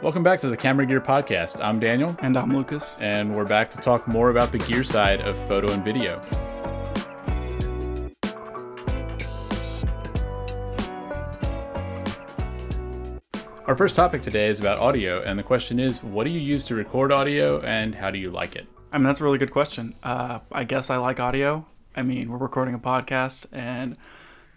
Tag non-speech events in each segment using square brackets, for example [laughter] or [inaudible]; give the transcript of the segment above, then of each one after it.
Welcome back to the Camera Gear Podcast. I'm Daniel, And I'm Lucas. and we're back to talk more about the gear side of photo and video. Our first topic today is about audio, and the question is what do you use to record audio and how do you like it? I mean, that's a really good question. Uh, I guess I like audio. I mean, we're recording a podcast, and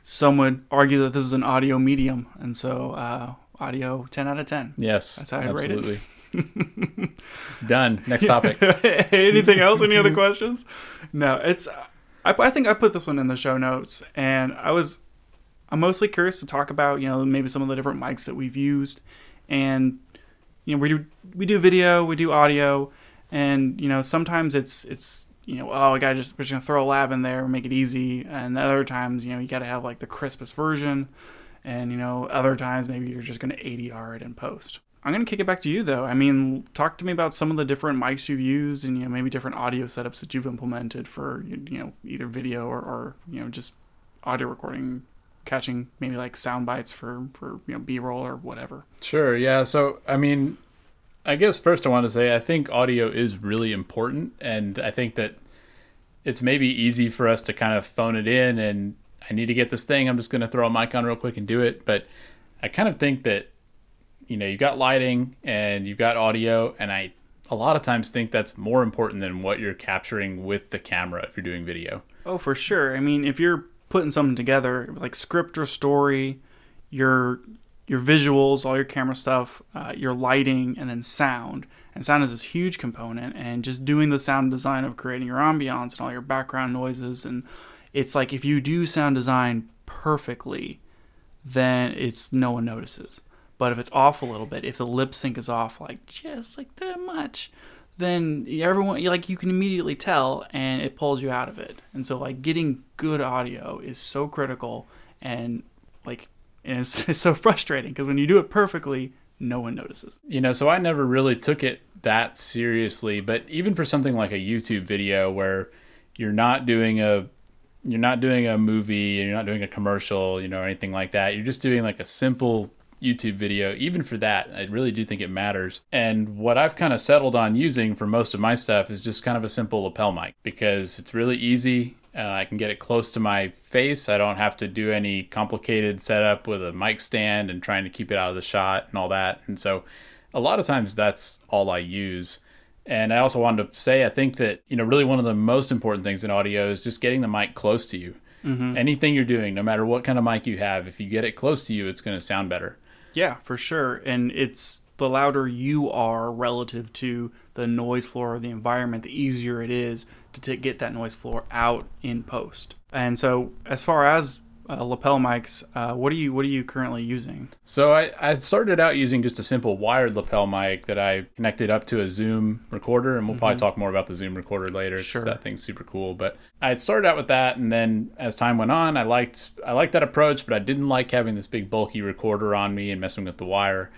some would argue that this is an audio medium, and so uh, audio 10 out of 10. Yes, That's how I'd rate it. absolutely. [laughs] Done. Next topic. [laughs] Anything else? Any other questions? No, it's. I, I think I put this one in the show notes, and I was. I'm mostly curious to talk about you know maybe some of the different mics that we've used, and you know we do we do video, we do audio, and you know sometimes it's it's you know oh I gotta just we're just gonna throw a lav in there make it easy, and other times you know you gotta have like the crispest version, and you know other times maybe you're just gonna ADR it in post. I'm gonna kick it back to you though. I mean, talk to me about some of the different mics you've used, and you know maybe different audio setups that you've implemented for you know either video or, or you know just audio recording, catching maybe like sound bites for for you know B-roll or whatever. Sure. Yeah. So, I mean, I guess first I want to say I think audio is really important, and I think that it's maybe easy for us to kind of phone it in and I need to get this thing. I'm just going to throw a mic on real quick and do it. But I kind of think that you know you've got lighting and you've got audio, and I a lot of times think that's more important than what you're capturing with the camera if you're doing video. Oh, for sure. I mean, if you're putting something together, like script or story, your your visuals, all your camera stuff, uh, your lighting, and then sound. And sound is this huge component, and just doing the sound design of creating your ambiance and all your background noises, and it's like if you do sound design perfectly, then it's no one notices. But if it's off a little bit, if the lip sync is off like just like that much, then everyone like you can immediately tell and it pulls you out of it. And so like getting good audio is so critical and like and it's, [laughs] it's so frustrating because when you do it perfectly, no one notices. you know, so I never really took it that seriously. But even for something like a YouTube video where you're not doing a you're not doing a movie you're not doing a commercial, you know, or anything like that. You're just doing like a simple YouTube video. Even for that, I really do think it matters. And what I've kind of settled on using for most of my stuff is just kind of a simple lapel mic because it's really easy. Uh, I can get it close to my face. I don't have to do any complicated setup with a mic stand and trying to keep it out of the shot and all that. And so a lot of times that's all I use. And I also wanted to say, I think that, you know, really one of the most important things in audio is just getting the mic close to you. Mm-hmm. Anything you're doing, no matter what kind of mic you have, if you get it close to you, it's going to sound better. Yeah, for sure. And it's the louder you are relative to the noise floor of the environment, the easier it is to t- get that noise floor out in post. And so, as far as uh, lapel mics, uh, what are you what are you currently using? So I, I started out using just a simple wired lapel mic that I connected up to a Zoom recorder, and we'll probably talk more about the Zoom recorder later. Sure. that thing's super cool. But I started out with that, and then as time went on, I liked I liked that approach, but I didn't like having this big bulky recorder on me and messing with the wire.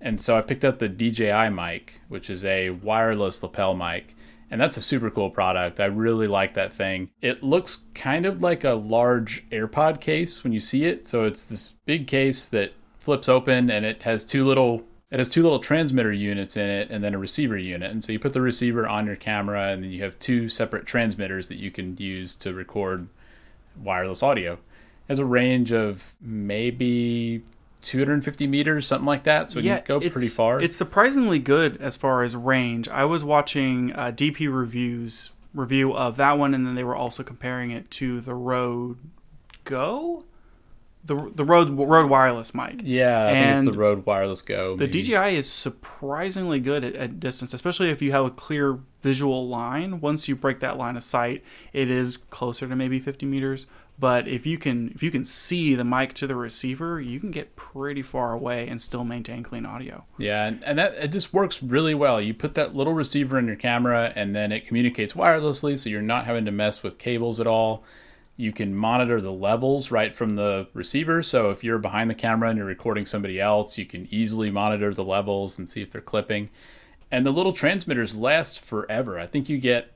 And so I picked up the DJI mic, which is a wireless lapel mic. And that's a super cool product. I really like that thing. It looks kind of like a large AirPod case when you see it. So it's this big case that flips open and it has two little it has two little transmitter units in it and then a receiver unit. And so you put the receiver on your camera and then you have two separate transmitters that you can use to record wireless audio. It has a range of maybe 250 meters, something like that. So it can go pretty far. It's surprisingly good as far as range. I was watching uh, DP reviews review of that one, and then they were also comparing it to the Rode Go, the the Rode Rode wireless mic. yeah, I think it's and the Rode Wireless Go. The maybe. DJI is surprisingly good at, at distance, especially if you have a clear visual line. Once you break that line of sight, it is closer to maybe 50 meters. But if you can if you can see the mic to the receiver, you can get pretty far away and still maintain clean audio. Yeah, and, and that it just works really well. You put that little receiver in your camera, and then it communicates wirelessly, so you're not having to mess with cables at all. You can monitor the levels right from the receiver. So if you're behind the camera and you're recording somebody else, you can easily monitor the levels and see if they're clipping. And the little transmitters last forever. I think you get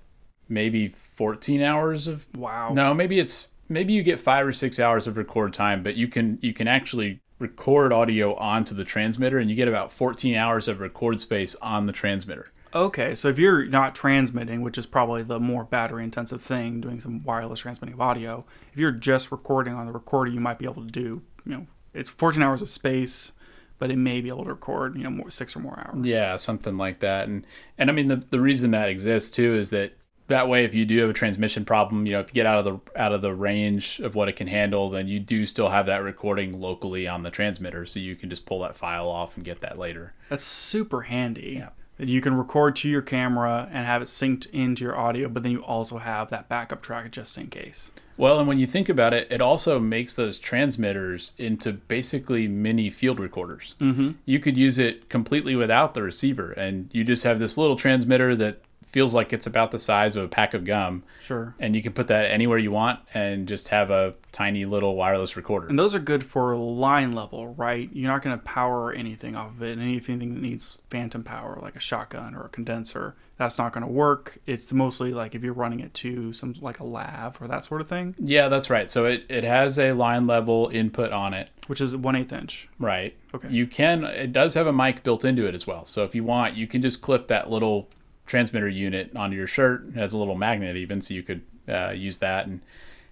maybe 14 hours of Wow. no, maybe it's maybe you get five or six hours of record time, but you can you can actually record audio onto the transmitter, and you get about 14 hours of record space on the transmitter. Okay, so if you're not transmitting, which is probably the more battery intensive thing, doing some wireless transmitting of audio, if you're just recording on the recorder, you might be able to do, you know, it's 14 hours of space, but it may be able to record, you know, more six or more hours. Yeah, something like that. And and I mean the the reason that exists too is that that way if you do have a transmission problem, you know, if you get out of the out of the range of what it can handle, then you do still have that recording locally on the transmitter so you can just pull that file off and get that later. That's super handy. Yeah. That you can record to your camera and have it synced into your audio, but then you also have that backup track just in case. Well, and when you think about it, it also makes those transmitters into basically mini field recorders. Mm-hmm. You could use it completely without the receiver, and you just have this little transmitter that feels like it's about the size of a pack of gum. Sure. And you can put that anywhere you want and just have a tiny little wireless recorder. And those are good for line level, right? You're not going to power anything off of it. Anything that needs phantom power, like a shotgun or a condenser, that's not going to work. It's mostly like if you're running it to some like a lav or that sort of thing, Yeah, that's right. So it, it has a line level input on it. which is one eighth inch. Right. Okay. You can, it does have a mic built into it as well. So if you want, you can just clip that little transmitter unit onto your shirt. It has a little magnet even, so you could uh, use that and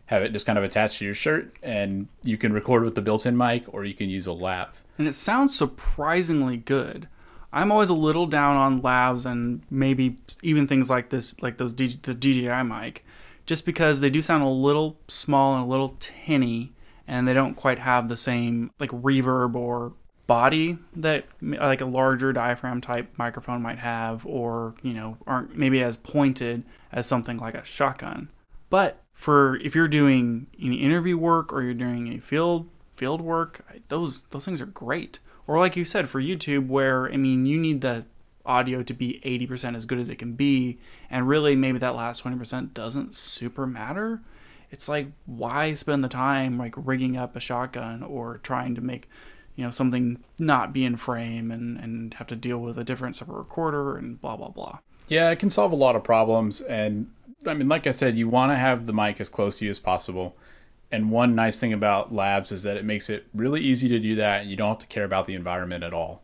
have it just kind of attached to your shirt. And you can record with the built in mic or you can use a lav. and it sounds surprisingly good. I'm always a little down on lavs and maybe even things like this, like those the DJI mic, just because they do sound a little small and a little tinny, and they don't quite have the same like reverb or body that uh, like a larger diaphragm type microphone might have, or you know aren't maybe as pointed as something like a shotgun. But for if you're doing any interview work or you're doing any field field work, those those things are great. Or like you said for YouTube, where I mean you need the audio to be 80% as good as it can be, and really maybe that last 20% doesn't super matter. It's like why spend the time like rigging up a shotgun or trying to make you know something not be in frame and and have to deal with a different separate recorder and blah blah blah. Yeah, it can solve a lot of problems. And I mean, like I said, you want to have the mic as close to you as possible. And one nice thing about lavs is that it makes it really easy to do that. And you don't have to care about the environment at all.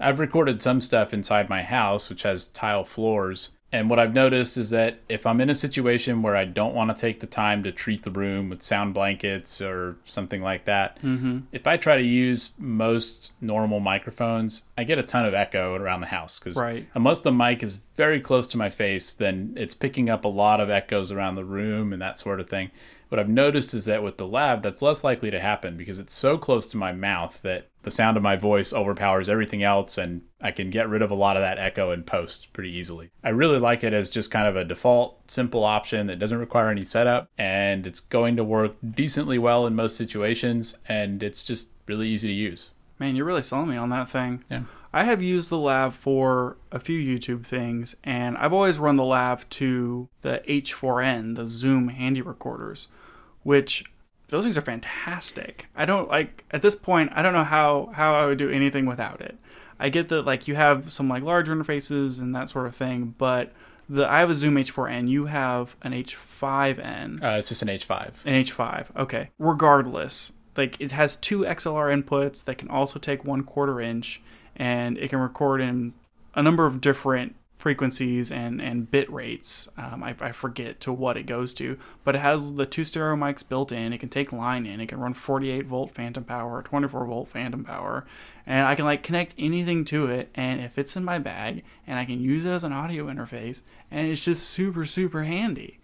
I've recorded some stuff inside my house, which has tile floors. And what I've noticed is that if I'm in a situation where I don't want to take the time to treat the room with sound blankets or something like that, mm-hmm. if I try to use most normal microphones, I get a ton of echo around the house because Right. unless the mic is very close to my face, then it's picking up a lot of echoes around the room and that sort of thing. What I've noticed is that with the lav, that's less likely to happen because it's so close to my mouth that the sound of my voice overpowers everything else and I can get rid of a lot of that echo in post pretty easily. I really like it as just kind of a default, simple option that doesn't require any setup and it's going to work decently well in most situations and it's just really easy to use. Man, you're really selling me on that thing. Yeah. I have used the lav for a few YouTube things, and I've always run the lav to the H4n, the Zoom handy recorders, which those things are fantastic. I don't like at this point. I don't know how how I would do anything without it. I get that like you have some like larger interfaces and that sort of thing, but the I have a Zoom H4n. You have an H5n. Uh, it's just an H5. An H5. Okay. Regardless, like it has two XLR inputs that can also take one quarter inch, and it can record in a number of different frequencies and and bit rates. Um, I, I forget to what it goes to, but it has the two stereo mics built in. It can take line in. It can run 48 volt phantom power, 24 volt phantom power, and I can like connect anything to it, and it fits in my bag, and I can use it as an audio interface, and it's just super super handy.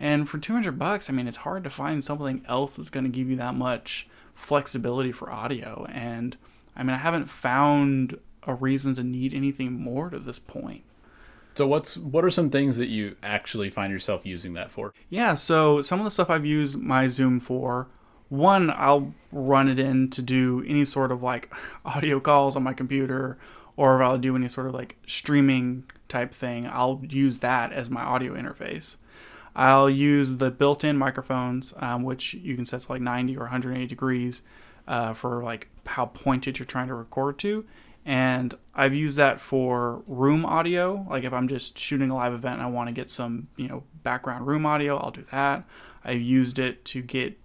And for 200 bucks, I mean, it's hard to find something else that's going to give you that much flexibility for audio. And I mean, I haven't found a reason to need anything more to this point. So what's what are some things that you actually find yourself using that for? Yeah, so some of the stuff I've used my Zoom for, one, I'll run it in to do any sort of like [laughs] audio calls on my computer, or if I'll do any sort of like streaming type thing, I'll use that as my audio interface. I'll use the built in microphones, um, which you can set to like 90 or 180 degrees uh, for like how pointed you're trying to record to. And I've used that for room audio. Like if I'm just shooting a live event and I want to get some, you know, background room audio, I'll do that. I've used it to get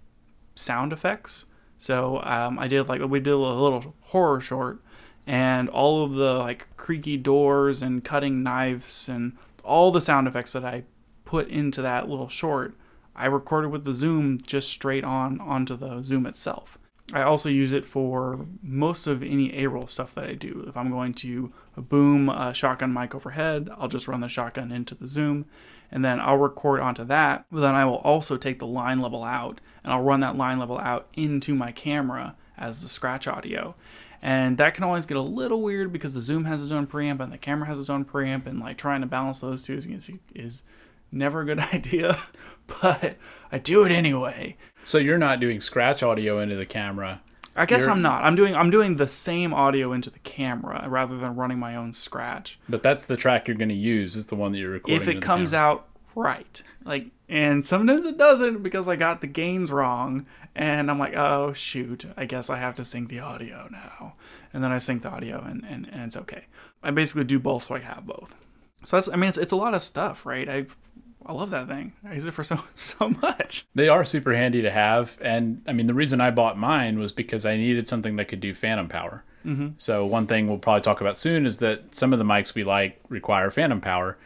sound effects. So um, I did like we did a little horror short, and all of the like creaky doors and cutting knives and all the sound effects that I put into that little short, I recorded with the Zoom just straight on onto the Zoom itself. I also use it for most of any A-roll stuff that I do. If I'm going to boom a shotgun mic overhead, I'll just run the shotgun into the Zoom, and then I'll record onto that. Then I will also take the line level out, and I'll run that line level out into my camera as the scratch audio. And that can always get a little weird because the Zoom has its own preamp and the camera has its own preamp, and like trying to balance those two is, is never a good [laughs] idea. But I do it anyway. So you're not doing scratch audio into the camera. I guess You're- I'm not. I'm doing I'm doing the same audio into the camera rather than running my own scratch. But that's the track you're going to use. Is the one that you're recording. if it comes camera. out right, like, and sometimes it doesn't because I got the gains wrong, and I'm like, oh shoot, I guess I have to sync the audio now, and then I sync the audio, and and, and it's okay. I basically do both, so I have both. So that's I mean it's it's a lot of stuff, right? I I love that thing. I use it for so [laughs] so much. They are super handy to have, and I mean the reason I bought mine was because I needed something that could do phantom power. Mm-hmm. So one thing we'll probably talk about soon is that some of the mics we like require phantom power,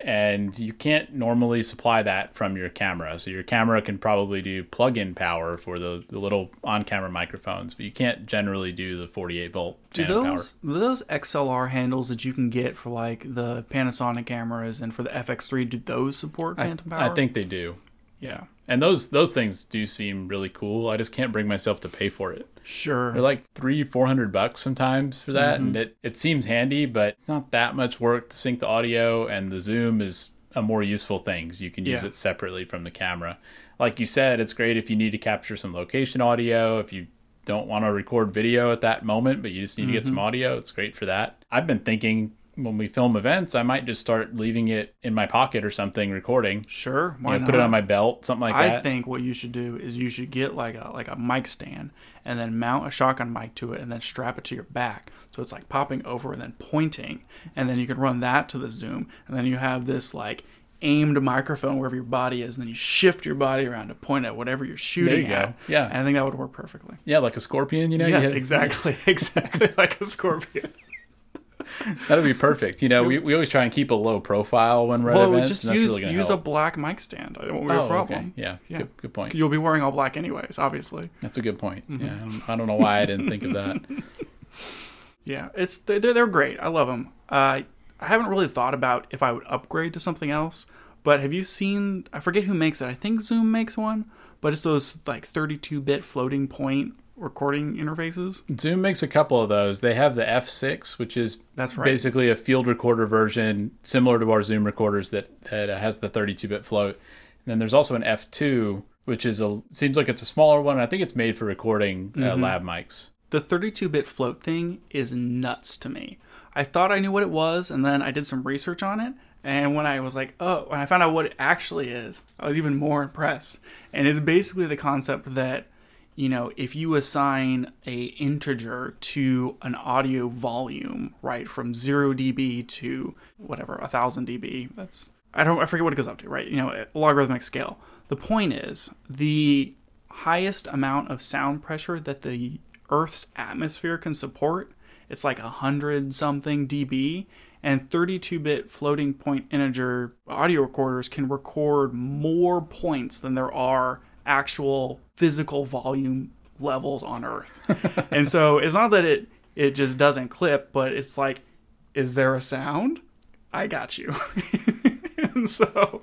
and you can't normally supply that from your camera. So your camera can probably do plug-in power for the, the little on-camera microphones, but you can't generally do the 48 volt Do phantom power. those those XLR handles that you can get for like the Panasonic cameras and for the FX3 do those support phantom power? I think they do. yeah. And those those things do seem really cool. I just can't bring myself to pay for it. Sure. They're like three, four hundred bucks sometimes for that, Mm-hmm. and it, it seems handy, but it's not that much work to sync the audio, and the zoom is a more useful thing. You can use Yeah. it separately from the camera. Like you said, it's great if you need to capture some location audio, if you don't want to record video at that moment, but you just need to get Mm-hmm. some audio, it's great for that. I've been thinking when we film events, I might just start leaving it in my pocket or something, recording. Sure. You Why know, not? put it on my belt, something like I that. I think what you should do is you should get like a like a mic stand and then mount a shotgun mic to it and then strap it to your back so it's like popping over and then pointing and then you can run that to the zoom and then you have this like aimed microphone wherever your body is and then you shift your body around to point at whatever you're shooting you go. Yeah. And I think that would work perfectly. yeah, like a scorpion, you know? You Yes, hit- exactly, [laughs] exactly like a scorpion. That'd be perfect. You know, we, we always try and keep a low profile when we're at Well, events. just use really use help. a black mic stand. It won't be Oh, a problem. okay. Yeah, Yeah. Good, good point. You'll be wearing all black anyways, obviously. That's a good point. Mm-hmm. Yeah, I don't, I don't know why I didn't think of that. [laughs] Yeah, it's they're they're great. I love them. Uh, I haven't really thought about if I would upgrade to something else. But have you seen? I forget who makes it. I think Zoom makes one, but it's those like 32-bit floating point recording interfaces. Zoom makes a couple of those. They have the F6, which is That's right. basically a field recorder version similar to our Zoom recorders that, that has the 32-bit float. And then there's also an F2, which is a seems like it's a smaller one. I think it's made for recording uh, Mm-hmm. lav mics. The 32-bit float thing is nuts to me. I thought I knew what it was, and then I did some research on it. And when I was like, oh, when I found out what it actually is, I was even more impressed. And it's basically the concept that, you know, if you assign a integer to an audio volume, right, from zero dB to whatever, a thousand dB, that's I don't I forget what it goes up to, right? You know, logarithmic scale. The point is the highest amount of sound pressure that the Earth's atmosphere can support. It's like a hundred something dB, and 32-bit floating point integer audio recorders can record more points than there are actual physical volume levels on Earth. [laughs] and so it's not that it it just doesn't clip, but it's like, is there a sound? I got you. [laughs] and so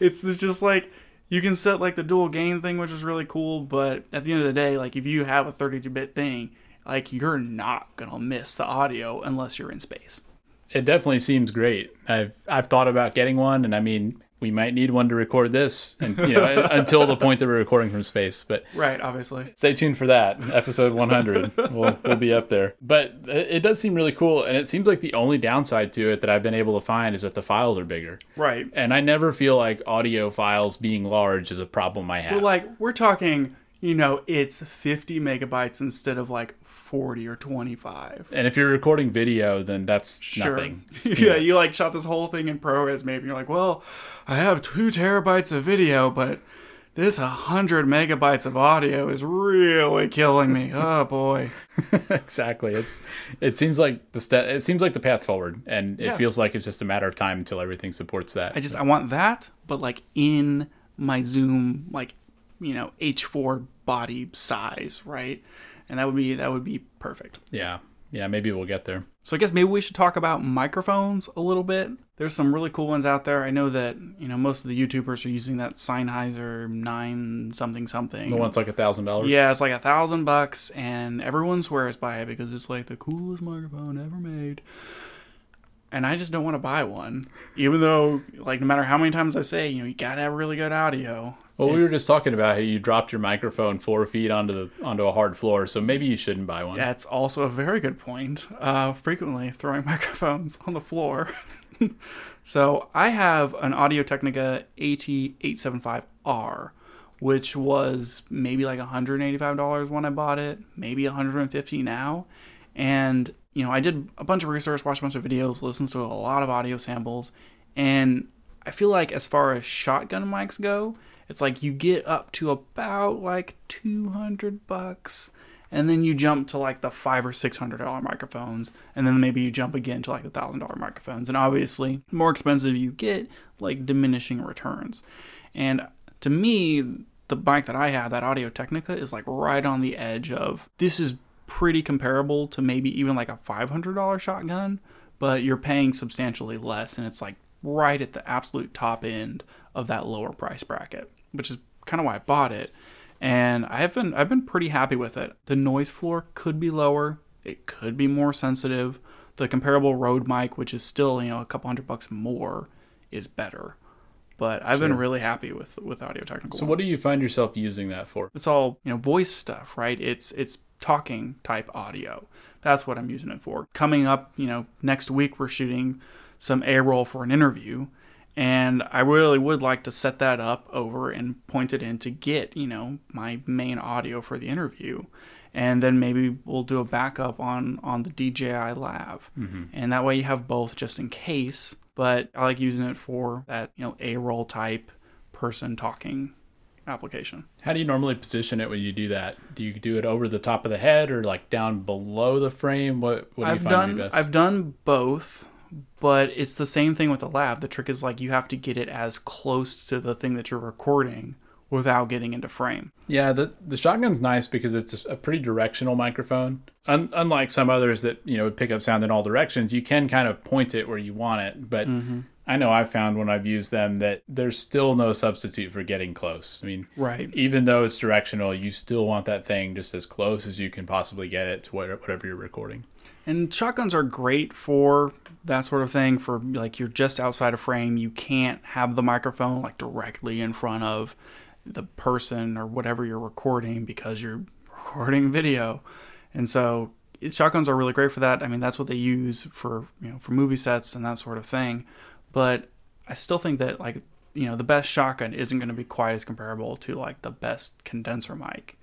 it's just like you can set like the dual gain thing, which is really cool. But at the end of the day, like if you have a 32 bit thing, like you're not gonna miss the audio unless you're in space. It definitely seems great. I've I've thought about getting one, and I mean, we might need one to record this, and you know, [laughs] until the point that we're recording from space. But Right, obviously. stay tuned for that. Episode 100, [laughs] we'll we'll be up there. But it does seem really cool, and it seems like the only downside to it that I've been able to find is that the files are bigger. Right. And I never feel like audio files being large is a problem I have. But like we're talking, you know, it's 50 megabytes instead of like 40 or 25. and if you're recording video, then that's nothing. [laughs] Yeah, you like shot this whole thing in ProRes maybe. You're like, well, I have two terabytes of video, but this 100 megabytes of audio is really killing me. [laughs] Oh boy. [laughs] exactly. It's it seems like the ste- it seems like the path forward, and it Yeah. feels like it's just a matter of time until everything supports that. I just I want that, but like in my Zoom like you know H4 body size, right? And that would be that would be perfect. yeah, yeah. Maybe we'll get there. So I guess maybe we should talk about microphones a little bit. There's some really cool ones out there. I know that you know most of the YouTubers are using that Sennheiser nine something something. The one's like a thousand dollars. Yeah, it's like a thousand bucks, and everyone swears by it because it's like the coolest microphone ever made. And I just don't want to buy one, even though, like, no matter how many times I say, you know, you gotta have really good audio. Well, we were just talking about how you dropped your microphone four feet onto the onto a hard floor, so maybe you shouldn't buy one. That's also a very good point. Uh, frequently throwing [laughs] microphones on the floor. [laughs] so I have an Audio Technica AT875R, which was maybe like $185 when I bought it, maybe 150 now. And you know, I did a bunch of research, watched a bunch of videos, listened to a lot of audio samples, and I feel like as far as shotgun mics go, it's like you get up to about like 200 bucks and then you jump to like the five or six hundred dollar microphones, and then maybe you jump again to like the thousand dollar microphones. And obviously, the more expensive you get, like diminishing returns. And to me, the mic that I have, that Audio Technica, is like right on the edge of this is pretty comparable to maybe even like a five hundred dollar shotgun, but you're paying substantially less, and it's like right at the absolute top end of that lower price bracket, which is kind of why I bought it and I've been I've been pretty happy with it. The noise floor could be lower, it could be more sensitive. The comparable Rode mic, which is still you know a couple hundred bucks more, is better. But I've been really happy with with Audio Technica. So what do you find yourself using that for? It's all you know voice stuff, right? It's it's talking type audio. That's what I'm using it for. Coming up, you know, next week we're shooting some A roll for an interview, and I really would like to set that up over and point it in to get you know my main audio for the interview, and then maybe we'll do a backup on on the DJI Lav, mm-hmm. and that way you have both just in case. But I like using it for that you know A roll type person talking application. How do you normally position it when you do that? Do you do it over the top of the head or like down below the frame? What what do I've find done best? I've done both, but it's the same thing with the lav. The trick is like you have to get it as close to the thing that you're recording without getting into frame. Yeah, the the shotgun's nice because it's a pretty directional microphone. Un- unlike some others that you know would pick up sound in all directions, you can kind of point it where you want it. But mm-hmm. I know I've found when I've used them that there's still no substitute for getting close. I mean, Right. even though it's directional, you still want that thing just as close as you can possibly get it to whatever, whatever you're recording. And shotguns are great for that sort of thing. For like you're just outside of frame, you can't have the microphone like directly in front of the person or whatever you're recording because you're recording video. And so shotguns are really great for that. I mean, that's what they use for you know for movie sets and that sort of thing. But I still think that like you know the best shotgun isn't going to be quite as comparable to like the best condenser mic.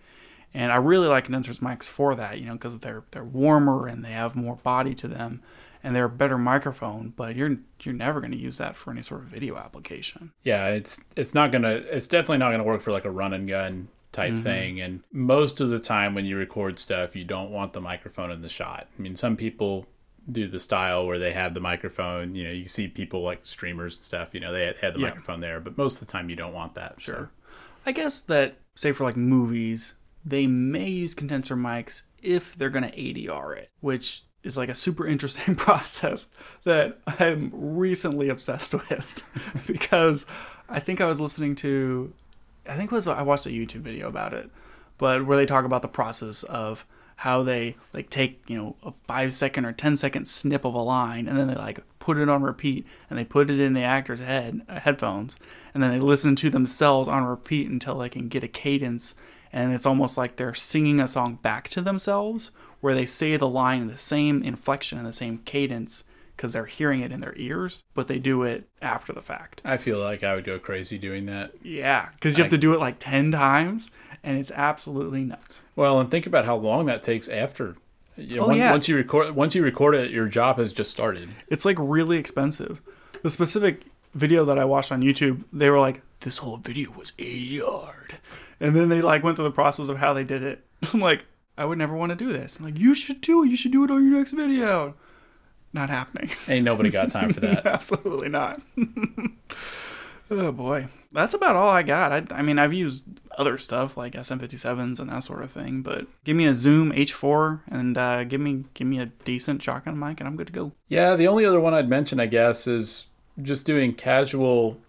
And I really like condensers mics for that, you know, because they're they're warmer and they have more body to them, and they're a better microphone. But you're you're never going to use that for any sort of video application. Yeah, it's it's not gonna it's definitely not gonna work for like a run and gun type mm-hmm. thing. And most of the time when you record stuff, you don't want the microphone in the shot. I mean, some people do the style where they have the microphone. You know, you see people like streamers and stuff. You know, they had the Yeah. microphone there, but most of the time you don't want that. so- Sure. I guess that say for like movies, they may use condenser mics if they're going to ADR it, which is like a super [laughs] interesting process that I'm recently obsessed with [laughs] because I think I was listening to I think it was I watched a YouTube video about it, but where they talk about the process of how they like take you know a five second or ten second snip of a line and then they like put it on repeat and they put it in the actor's head uh, headphones and then they listen to themselves on repeat until they can get a cadence and it's almost like they're singing a song back to themselves where they say the line in the same inflection and the same cadence because they're hearing it in their ears but they do it after the fact I feel like I would go crazy doing that. yeah, because you have to do it like 10 times, and it's absolutely nuts. Well, and think about how long that takes after. You know, Oh, once, yeah. once you record, once you record it, your job has just started. It's like really expensive. The specific video that I watched on YouTube, they were like this whole video was ADR'd. And then they like went through the process of how they did it. [laughs] I'm like, I would never want to do this. I'm like, you should do it. You should do it on your next video. Not happening. Ain't nobody got time for that. [laughs] Absolutely not. [laughs] oh boy, that's about all I got. I, I mean, I've used other stuff like SM57s and that sort of thing, but give me a Zoom H4 and uh, give me give me a decent shotgun mic, and I'm good to go. Yeah, the only other one I'd mention, I guess, is just doing casual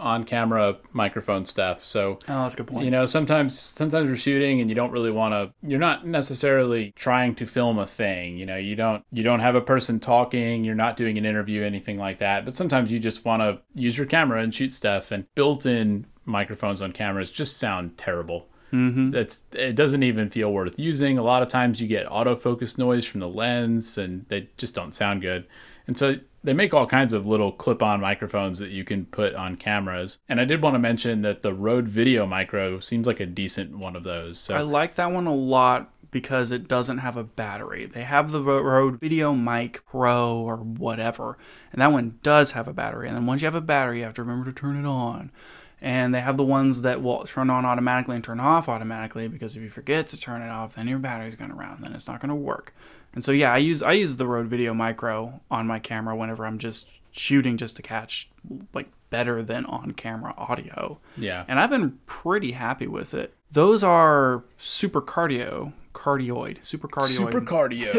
on camera microphone stuff. So Oh, that's a good point. you know, sometimes sometimes you're shooting and you don't really want to you're not necessarily trying to film a thing, you know, you don't you don't have a person talking, you're not doing an interview anything like that, but sometimes you just want to use your camera and shoot stuff and built-in microphones on cameras just sound terrible. Mm-hmm. It's it doesn't even feel worth using. A lot of times you get autofocus noise from the lens and they just don't sound good. And so they make all kinds of little clip-on microphones that you can put on cameras. And I did want to mention that the Rode Video Micro seems like a decent one of those. So I like that one a lot because it doesn't have a battery. They have the Rode Video Mic Pro or whatever, and that one does have a battery. And then once you have a battery, you have to remember to turn it on. And they have the ones that will turn on automatically and turn off automatically because if you forget to turn it off, then your battery's going to run, then it's not going to work. And so yeah, I use I use the Rode Video Micro on my camera whenever I'm just shooting just to catch like better than on camera audio yeah. and I've been pretty happy with it. Those are super cardio, cardioid, super cardioid. Super cardio.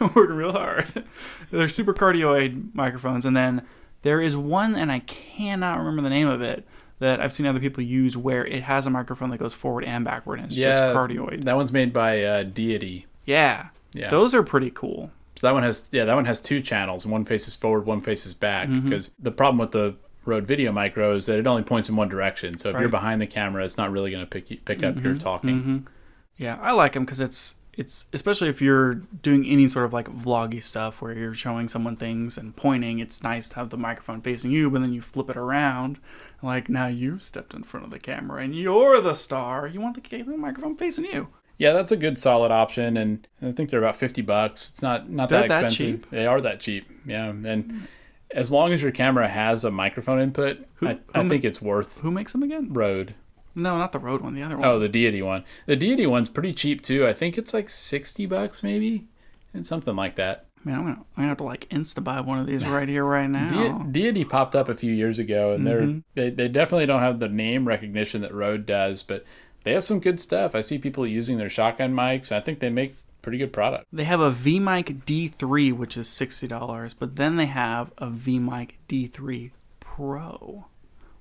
[laughs] Working real hard. They're super cardioid microphones, and then there is one, and I cannot remember the name of it that I've seen other people use where it has a microphone that goes forward and backward, and it's yeah. just cardioid. That one's made by uh, Deity. Yeah, Yeah. those are pretty cool. So that one has yeah, that one has two channels. One faces forward, one faces back. Mm-hmm. Because the problem with the Rode Video Micro is that it only points in one direction. So if you're Mm-hmm. behind the camera, it's not really going to pick pick up your talking. Yeah, I like them because it's it's especially if you're doing any sort of like vloggy stuff where you're showing someone things and pointing. It's nice to have the microphone facing you, but then you flip it around, like now you've stepped in front of the camera and you're the star. You want the, microphone facing you. Yeah, that's a good solid option, and I think they're about fifty bucks. It's not not They're that that expensive. cheap? They are that cheap. Yeah, and as long as your camera has a microphone input, I, I who think it's worth Who makes them again? Rode. No, not the Rode one. The other one. Oh, the Deity one. The Deity one's pretty cheap too. I think it's like sixty bucks maybe, and something like that. Man, I'm gonna I'm gonna have to like insta buy one of these [laughs] right here, right now. De- Deity popped up a few years ago, and Mm-hmm. they're they, they definitely don't have the name recognition that Rode does, but they have some good stuff. I see people using their shotgun mics. I think they make pretty good product. They have a V Mic D3, which is sixty dollars, but then they have a V Mic D3 Pro,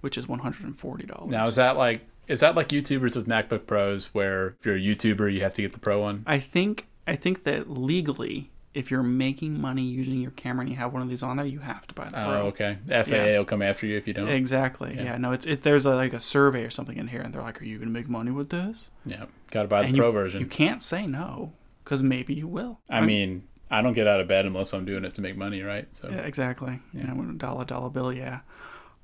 which is one hundred and forty dollars. Now is that like is that like YouTubers with MacBook Pros, where if you're a YouTuber you have to get the Pro one? I think I think that legally, if you're making money using your camera and you have one of these on there, you have to buy the Oh, Pro. okay. FAA Yeah. will come after you if you don't. Exactly. Yeah. No, it's it. There's a, like a survey or something in here, and they're like, "Are you gonna make money with this?" Yeah, got to buy the And Pro you, version. You can't say no because maybe you will. I mean, I don't get out of bed unless I'm doing it to make money, right? So Yeah, exactly. Yeah, when a dollar dollar bill. Yeah.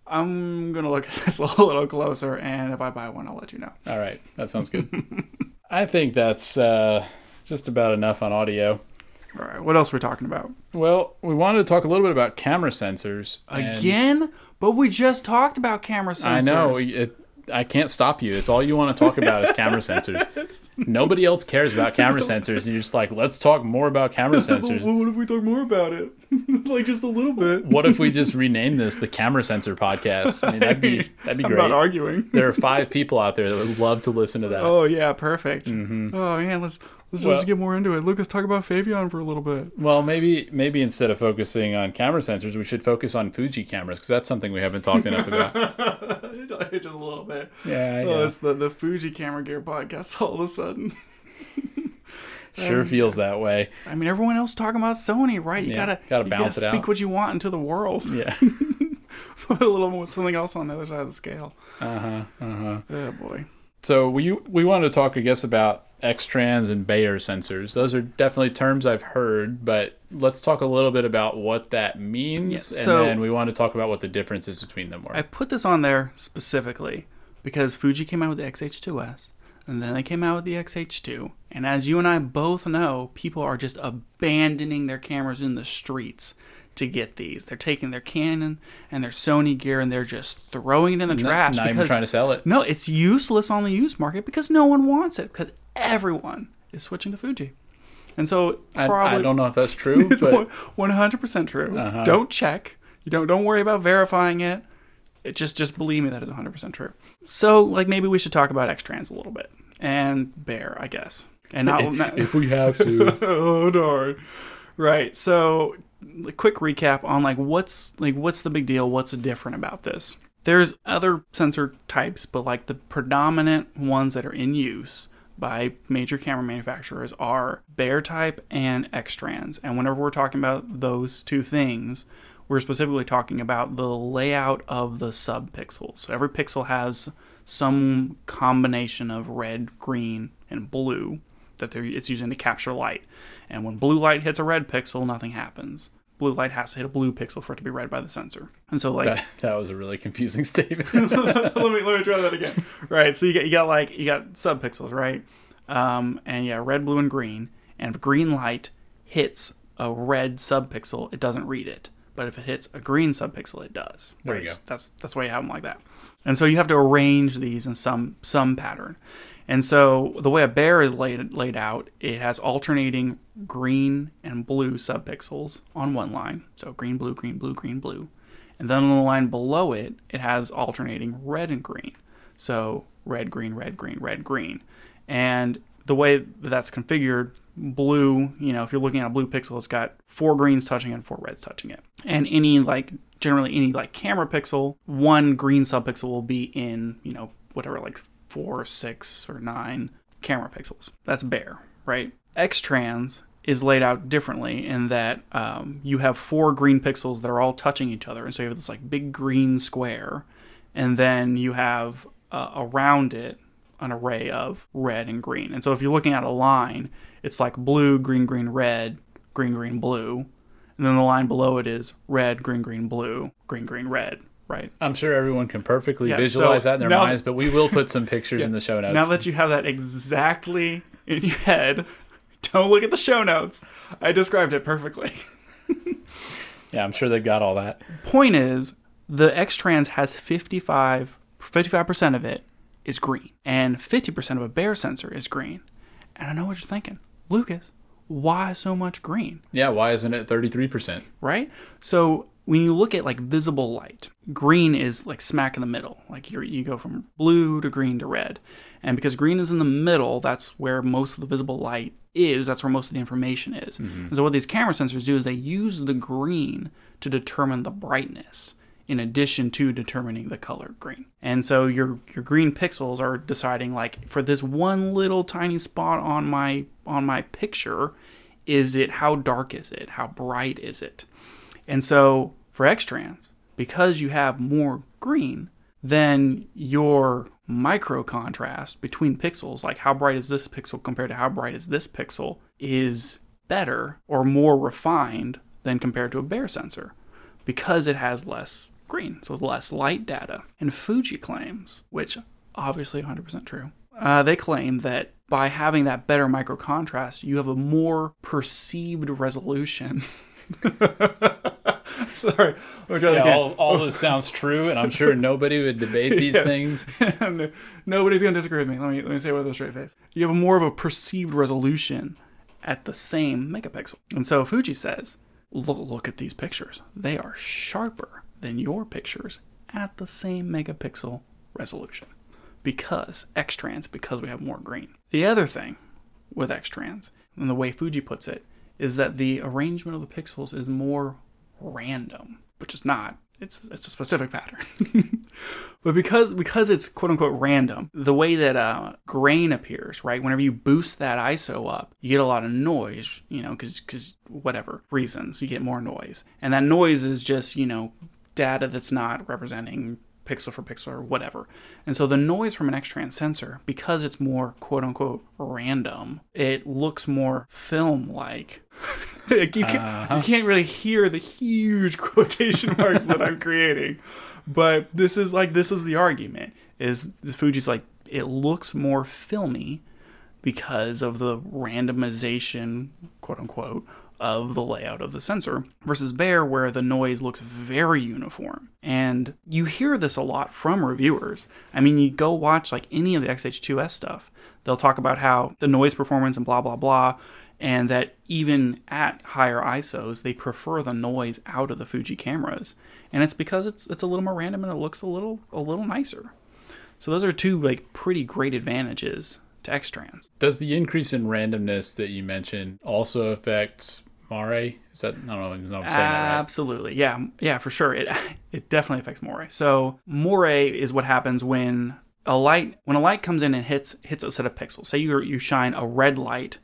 I'm gonna look [laughs] at this a little closer, and if I buy one, I'll let you know. all right, that sounds good. [laughs] I think that's uh, just about enough on audio. All right. What else are we talking about? Well, we wanted to talk a little bit about camera sensors. and Again? But we just talked about camera sensors. I know it, I can't stop you. It's all you want to talk about is camera [laughs] sensors. Nobody else cares about camera [laughs] sensors, and you're just like, let's talk more about camera [laughs] sensors. what if we talk more about it? like just a little bit. What if we just rename this the Camera Sensor Podcast? I mean, that'd be that'd be I'm great. not arguing. there are five people out there that would love to listen to that. Oh yeah, perfect. Mm-hmm. Oh man, let's let's Well- just get more into it. Lucas, talk about Foveon for a little bit. Well, maybe maybe instead of focusing on camera sensors, we should focus on Fuji cameras because that's something we haven't talked enough [laughs] about. just a little bit. Yeah, Oh, it's the the Fuji Camera Gear podcast all of a sudden. [laughs] sure feels that way. I mean, everyone else talking about Sony, right? You Yeah, gotta gotta you balance it gotta speak out. what you want into the world. Yeah. [laughs] Put a little more something else on the other side of the scale. Uh huh. Uh huh. Oh boy. So we we wanted to talk, I guess, about X-trans and Bayer sensors. Those are definitely terms I've heard, but let's talk a little bit about what that means, Yeah, and then we want to talk about what the differences between them were. I put this on there specifically because Fuji came out with the XH2S, and then they came out with the XH2. And as you and I both know, people are just abandoning their cameras in the streets. to get these. They're taking their Canon and their Sony gear and they're just throwing it in the trash not even because trying to sell it. no, it's useless on the used market because no one wants it because everyone is switching to Fuji. And so I, probably I don't know if that's true, [laughs] it's one hundred percent true. Uh-huh. Don't check. You don't don't worry about verifying it. It just just believe me that is one hundred percent true. So like maybe we should talk about X trans a little bit and Bayer, I guess, and not. not if we have to, [laughs] oh darn. Right. So a quick recap on like what's like what's the big deal? What's different about this? There's other sensor types, but like the predominant ones that are in use by major camera manufacturers are Bayer type and X-trans. And whenever we're talking about those two things, we're specifically talking about the layout of the subpixels. So every pixel has some combination of red, green, and blue that it's using to capture light. And when blue light hits a red pixel, nothing happens. Blue light has to hit a blue pixel for it to be read by the sensor. And so, like, that, that was a really confusing [laughs] statement. let me let me try that again. Right. So you got you got like you got subpixels, right? Um, and yeah, red, blue, and green. And if green light hits a red subpixel, it doesn't read it. But if it hits a green subpixel, it does. There you go. That's that's why you have them like that. And so you have to arrange these in some some pattern. And so the way a Bayer is laid laid out, it has alternating green and blue subpixels on one line. So green, blue, green, blue, green, blue. And then on the line below it, it has alternating red and green. So red, green, red, green, red, green. And the way that that's configured, blue, you know, if you're looking at a blue pixel, it's got four greens touching it and four reds touching it. And any like generally any like camera pixel, one green subpixel will be in, you know, whatever like four, six, or nine camera pixels. That's Bayer, right? X-trans is laid out differently in that um, you have four green pixels that are all touching each other, and so you have this like big green square, and then you have uh, around it an array of red and green. And so if you're looking at a line, it's like blue, green, green, red, green, green, blue, and then the line below it is red, green, green, blue, green, green, red. Right. I'm sure everyone can perfectly Yeah, visualize so that in their now- minds, but we will put some pictures [laughs] in the show notes. Now that you have that exactly in your head, [laughs] don't look at the show notes. I described it perfectly. [laughs] yeah, I'm sure they've got all that. Point is, the X trans has 55 55% of it is green, and 50% of a Bayer sensor is green. And I know what you're thinking, Lucas. Why so much green? Yeah, why isn't it 33%? right? So when you look at like visible light, green is like smack in the middle. Like you you go from blue to green to red. And because green is in the middle, that's where most of the visible light is. That's where most of the information is. Mm-hmm. And so what these camera sensors do is they use the green to determine the brightness in addition to determining the color green. And so your your green pixels are deciding like for this one little tiny spot on my on my picture, is it how dark is it? How bright is it? And so for X-trans, because you have more green, then your micro contrast between pixels, like how bright is this pixel compared to how bright is this pixel, is better or more refined than compared to a Bayer sensor because it has less green, so less light data. And Fuji claims, which obviously 100% true, uh, they claim that by having that better micro contrast, you have a more perceived resolution. [laughs] [laughs] Sorry, let me try Yeah, all, all this sounds true, and I'm sure nobody would debate [laughs] these Yeah. things. [laughs] Nobody's gonna disagree with me. Let me let me say it with a straight face. You have more of a perceived resolution at the same megapixel, and so Fuji says, "Look, look at these pictures. They are sharper than your pictures at the same megapixel resolution because X-trans because we have more green." The other thing with X-trans, and the way Fuji puts it, is that the arrangement of the pixels is more random, which is not. It's it's a specific pattern. [laughs] but because because it's quote unquote random, the way that uh, grain appears, right? Whenever you boost that ISO up, you get a lot of noise, you know, because because whatever reasons you get more noise, and that noise is just you know data that's not representing pixel for pixel or whatever. And so the noise from an X-trans sensor, because it's more quote unquote random, it looks more film [laughs] like. you, can't, you uh-huh. can't really hear the huge [laughs] quotation marks that I'm creating. But this is like this is the argument is Fuji's like it looks more filmy because of the randomization, quote unquote, of the layout of the sensor versus Bayer, where the noise looks very uniform. And you hear this a lot from reviewers. I mean, you go watch like any of the XH2S stuff, they'll talk about how the noise performance and blah, blah, blah. And that even at higher ISOs, they prefer the noise out of the Fuji cameras, and it's because it's it's a little more random and it looks a little a little nicer. So those are two like pretty great advantages to X-Trans. Does the increase in randomness that you mentioned also affect Moire? Is that know if I'm saying that right. Absolutely, yeah, yeah, for sure. It [laughs] it definitely affects moire. So moire is what happens when a light when a light comes in and hits hits a set of pixels. Say you you shine a red light,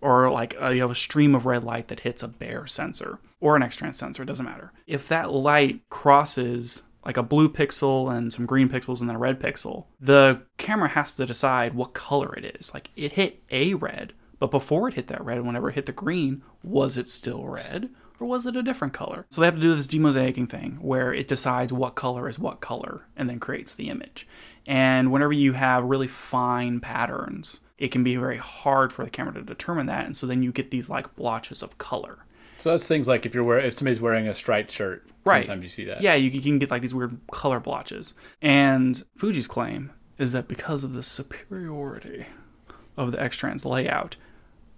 or like uh you have a stream of red light that hits a Bayer sensor or an X-trans sensor. It doesn't matter. If that light crosses like a blue pixel and some green pixels and then a red pixel, the camera has to decide what color it is. Like it hit a red, but before it hit that red, whenever it hit the green, was it still red or was it a different color? So they have to do this demosaicing thing where it decides what color is what color and then creates the image. And whenever you have really fine patterns, it can be very hard for the camera to determine that. And so then you get these like blotches of color. So that's things like if you're wearing if somebody's wearing a striped shirt, Right. sometimes you see that. Yeah, you, you can get like these weird color blotches. And Fuji's claim is that because of the superiority of the X-Trans layout,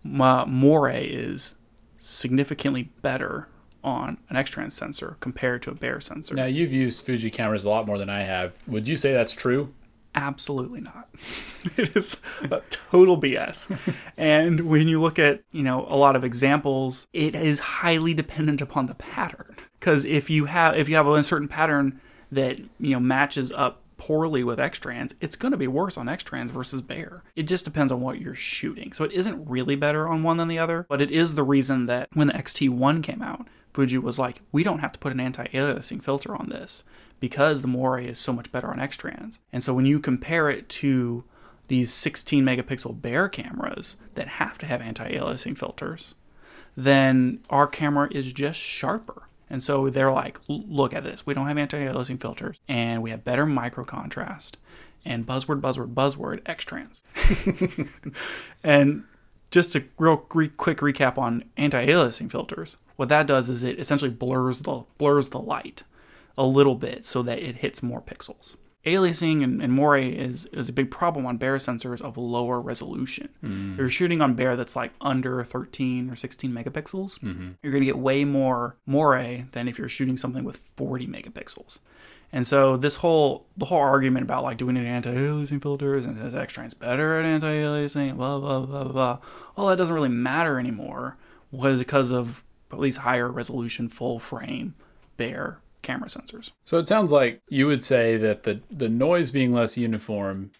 Ma- Moire is significantly better on an X-Trans sensor compared to a Bayer sensor. Now you've used Fuji cameras a lot more than I have. Would you say that's true? Absolutely not. [laughs] it is a total BS. and when you look at, you know, a lot of examples, it is highly dependent upon the pattern. Because if you have if you have a certain pattern that, you know, matches up poorly with X-Trans, it's going to be worse on X-Trans versus Bayer. It just depends on what you're shooting. So it isn't really better on one than the other, but it is the reason that when the XT1 came out, Fuji was like, we don't have to put an anti-aliasing filter on this because the Moire is so much better on X-Trans. And so when you compare it to these 16 megapixel Bayer cameras that have to have anti-aliasing filters, then our camera is just sharper. And so they're like, look at this. We don't have anti-aliasing filters and we have better micro contrast and buzzword, buzzword, buzzword, X-Trans. [laughs] and just a real re- quick recap on anti-aliasing filters. What that does is it essentially blurs the blurs the light a little bit so that it hits more pixels. Aliasing and, and moire is, is a big problem on Bayer sensors of lower resolution. Mm. If you're shooting on Bayer that's like under 13 or 16 megapixels, mm-hmm. you're going to get way more moire than if you're shooting something with 40 megapixels. And so this whole the whole argument about like doing an anti-aliasing filters and is X-Trans better at anti-aliasing, blah blah blah blah blah. All that doesn't really matter anymore was because of at least higher resolution full frame Bayer camera sensors. So it sounds like you would say that the the noise being less uniform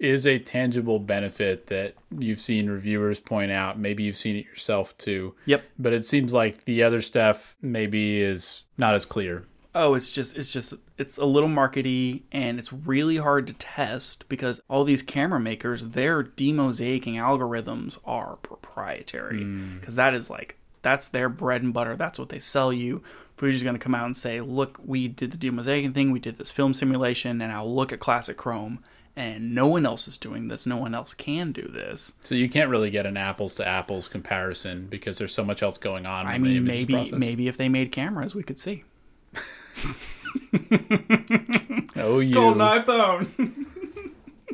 is a tangible benefit that you've seen reviewers point out. Maybe you've seen it yourself too. Yep. But it seems like the other stuff maybe is not as clear. Oh, it's just it's just it's a little markety and it's really hard to test because all these camera makers their demosaicing algorithms are proprietary hmm. because that is like that's their bread and butter. That's what they sell you. Fuji's going to come out and say, "Look, we did the demosaicing thing. We did this film simulation, and I'll look at classic Chrome." And no one else is doing this. No one else can do this. So you can't really get an apples to apples comparison because there's so much else going on. I mean, maybe process. maybe if they made cameras, we could see. [laughs] Oh, you. Called an iPhone.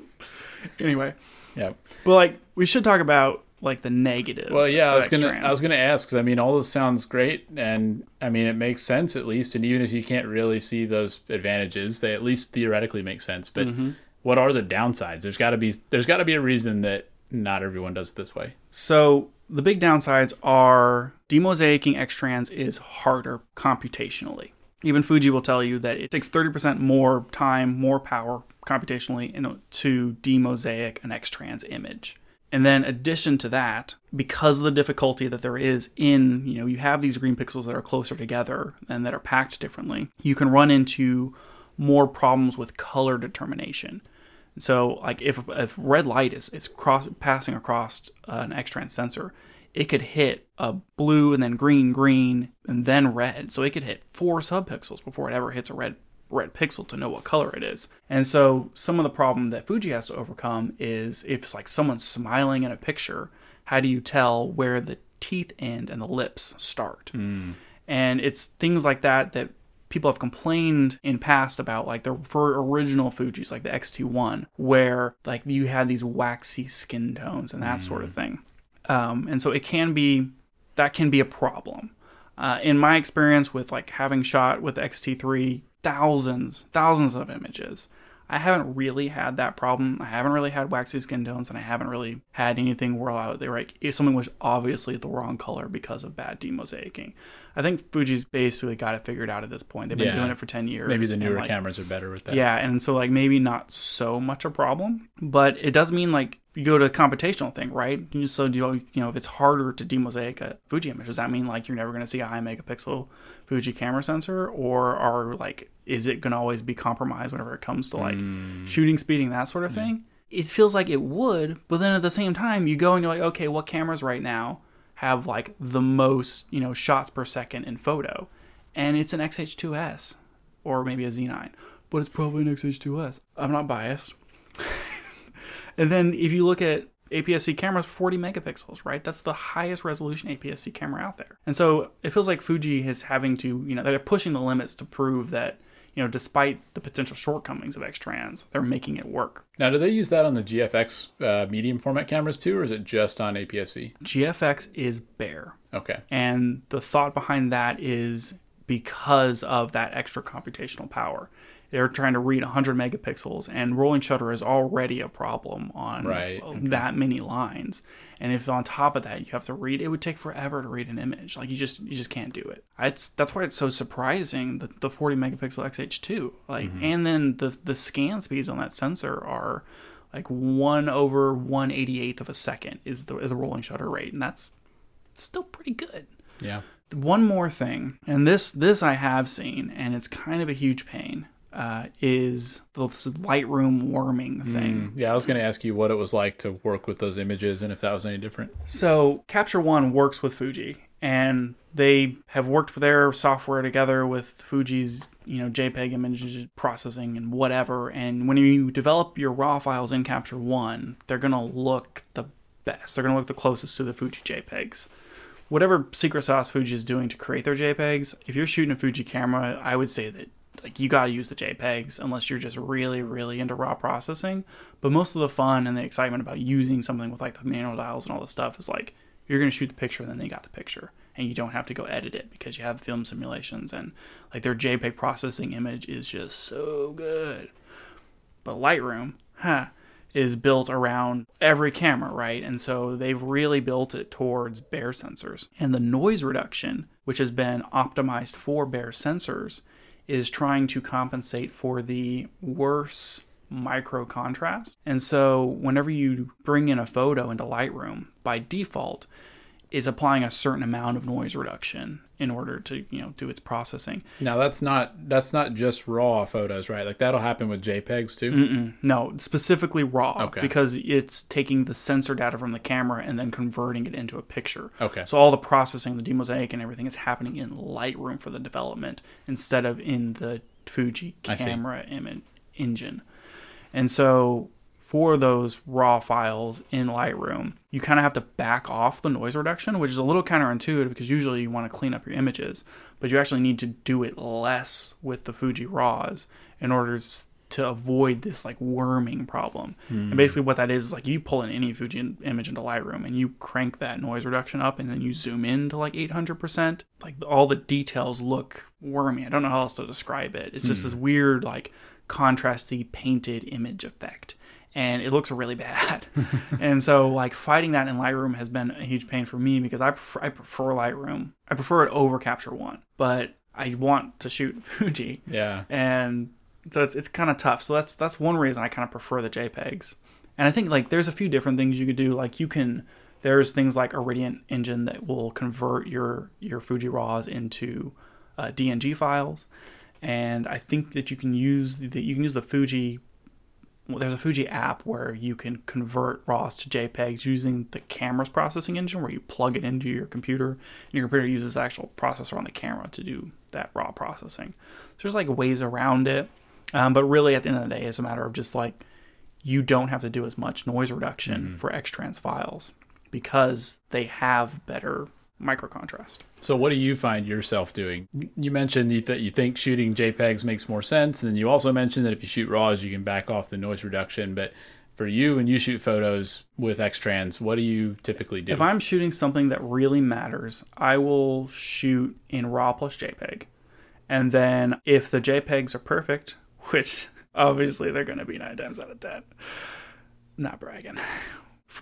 [laughs] anyway, Yeah. but like we should talk about like the negatives. Well, yeah, I was gonna. I was gonna ask 'cause, I mean, all this sounds great, and I mean, it makes sense at least. And even if you can't really see those advantages, they at least theoretically make sense. But Mm-hmm. what are the downsides? There's got to be, there's got to be a reason that not everyone does it this way. So the big downsides are demosaicing X-Trans is harder computationally. Even Fuji will tell you that it takes 30% more time, more power computationally in, to demosaic an X-Trans image. And then addition to that, because of the difficulty that there is in, you know, you have these green pixels that are closer together and that are packed differently, you can run into more problems with color determination. So, like if if red light is is cross passing across uh, an X-trans sensor, it could hit a blue and then green, green, and then red. So it could hit four subpixels before it ever hits a red red pixel to know what color it is. And so some of the problem that Fuji has to overcome is if it's like someone's smiling in a picture, how do you tell where the teeth end and the lips start. Hmm. And it's things like that that people have complained in past about like the for original Fuji's like the X-T1 where like you had these waxy skin tones and that sort of thing. Um, and so it can be that can be a problem. Uh, in my experience with like having shot with XT3 thousands, thousands of images, I haven't really had that problem. I haven't really had waxy skin tones, and I haven't really had anything where out there like if something was obviously the wrong color because of bad demosaicing. I think Fuji's basically got it figured out at this point. They've been Yeah. doing it for ten years. Maybe the newer like, cameras are better with that. yeah, and so like maybe not so much a problem, but it does mean like you go to a computational thing, right? So you you know if it's harder to demosaic a Fuji image, does that mean like you're never going to see a high megapixel Fuji camera sensor, or are like is it going to always be compromised whenever it comes to like mm. shooting speeding that sort of mm. thing? It feels like it would, but then at the same time you go and you're like, okay, what cameras right now have like the most you know shots per second in photo, and it's an XH2S or maybe a Z9, but it's probably an XH2S. I'm not biased. [laughs] and then if you look at APS-C cameras, 40 megapixels, right? That's the highest resolution APS-C camera out there. And so it feels like Fuji is having to, you know, they're pushing the limits to prove that, you know, despite the potential shortcomings of X-Trans, they're making it work. Now, do they use that on the GFX uh, medium format cameras too, or is it just on APS-C? GFX is Bayer. Okay. And the thought behind that is because of that extra computational power. They're trying to read 100 megapixels, and rolling shutter is already a problem on Right, okay. that many lines. And if on top of that you have to read, it would take forever to read an image. Like you just you just can't do it. It's that's why it's so surprising that the 40 megapixel XH2, like, Mm-hmm. and then the the scan speeds on that sensor are like one over one eighty eighth of a second is the the rolling shutter rate, and that's still pretty good Yeah. one more thing, and this this I have seen, and it's kind of a huge pain, uh, is the Lightroom worming thing. Yeah, I was going to ask you what it was like to work with those images and if that was any different. So Capture One works with Fuji, and they have worked their software together with Fuji's you know JPEG image processing and whatever. And when you develop your raw files in Capture One, they're gonna look the best. They're gonna look the closest to the Fuji JPEGs. Whatever secret sauce Fuji is doing to create their JPEGs, if you're shooting a Fuji camera, I would say that like you got to use the JPEGs unless you're just really really into raw processing. But most of the fun and the excitement about using something with like the manual dials and all this stuff is like you're going to shoot the picture and then they got the picture and you don't have to go edit it because you have the film simulations and like their JPEG processing image is just so good. But Lightroom, huh, is built around every camera, right? And so they've really built it towards Bayer sensors. And the noise reduction, which has been optimized for Bayer sensors, is trying to compensate for the worse micro contrast. And so whenever you bring in a photo into Lightroom, by default, is applying a certain amount of noise reduction in order to, you know, do its processing. Now, that's not that's not just raw photos, right? Like that'll happen with JPEGs too. Mm-mm. No, specifically raw Okay. because it's taking the sensor data from the camera and then converting it into a picture. Okay. So all the processing, the demosaic, and everything is happening in Lightroom for the development instead of in the Fuji camera image engine. And so for those raw files in Lightroom, you kind of have to back off the noise reduction, which is a little counterintuitive because usually you want to clean up your images, but you actually need to do it less with the Fuji RAWs in order to avoid this like worming problem. And hmm. basically, what that is is like you pull in any Fuji in- image into Lightroom and you crank that noise reduction up, and then you zoom in to like 800%. Like all the details look wormy. I don't know how else to describe it. It's just hmm. this weird like contrasty painted image effect and it looks really bad. [laughs] and so, like fighting that in Lightroom has been a huge pain for me because I prefer, I prefer Lightroom. I prefer it over Capture One, but I want to shoot [laughs] Fuji, Yeah. and so it's it's kind of tough. So that's that's one reason I kind of prefer the JPEGs. And I think like there's a few different things you could do. Like you can there's things like Iridient Engine that will convert your your Fuji RAWs into uh, DNG files, and I think that you can use that you can use the Fuji there's a Fuji app where you can convert RAWs to JPEGs using the camera's processing engine, where you plug it into your computer, and your computer uses the actual processor on the camera to do that raw processing. So there's like ways around it, um, but really at the end of the day, it's a matter of just like you don't have to do as much noise reduction for X-Trans files because they have better micro contrast. So, what do you find yourself doing? You mentioned that you think shooting JPEGs makes more sense, and then you also mentioned that if you shoot RAWs, you can back off the noise reduction. But for you, when you shoot photos with X-Trans, what do you typically do? If I'm shooting something that really matters, I will shoot in RAW plus JPEG. And then if the JPEGs are perfect, [laughs] which obviously they're going to be nine times out of 10, not bragging.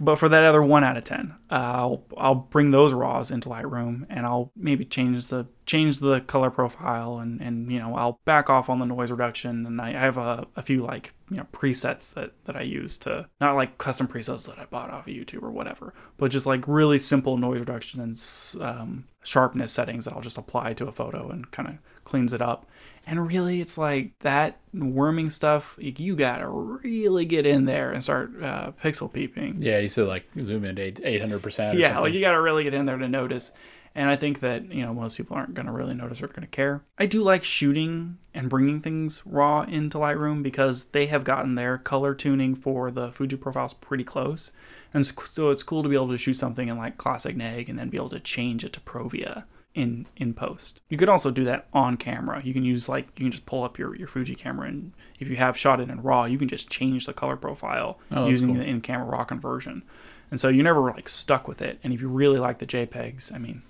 But for that other one out of ten, uh, I'll I'll bring those raws into Lightroom and I'll maybe change the change the color profile and and you know I'll back off on the noise reduction and I have a, a few like you know presets that that I use to not like custom presets that I bought off of YouTube or whatever, but just like really simple noise reduction and um, sharpness settings that I'll just apply to a photo and kind of cleans it up. And really, it's like that worming stuff. You gotta really get in there and start uh, pixel peeping. yeah, you said like zoom in eight hundred percent. Yeah, like you gotta really get in there to notice. And I think that you know most people aren't gonna really notice or gonna care. I do like shooting and bringing things raw into Lightroom because they have gotten their color tuning for the Fuji profiles pretty close, and so it's cool to be able to shoot something in like classic neg and then be able to change it to Provia in in post. You could also do that on camera. You can use like you can just pull up your, your Fuji camera and if you have shot it in RAW, you can just change the color profile Oh, using cool. the in camera RAW conversion. And so you're never like stuck with it. And if you really like the JPEGs, I mean,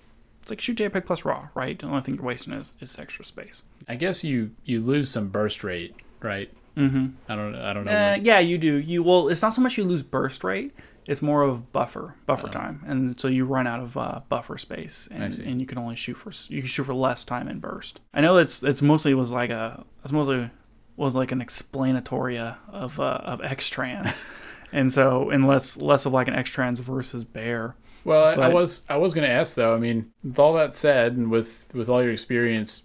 it's like shoot JPEG plus RAW, right? The only thing you're wasting is, is extra space. I guess you you lose some burst rate, right? Mm-hmm. I don't I don't know. Uh, yeah, you do. You well, it's not so much you lose burst rate; it's more of buffer buffer time, and so you run out of uh, buffer space, and, and you can only shoot for you can shoot for less time in burst. I know it's it's mostly was like a it's mostly was like an explanatoria of uh, of X trans, [laughs] and so and less less of like an X trans versus Bayer. Well, I, I was I was going to ask though. I mean, with all that said, and with with all your experience,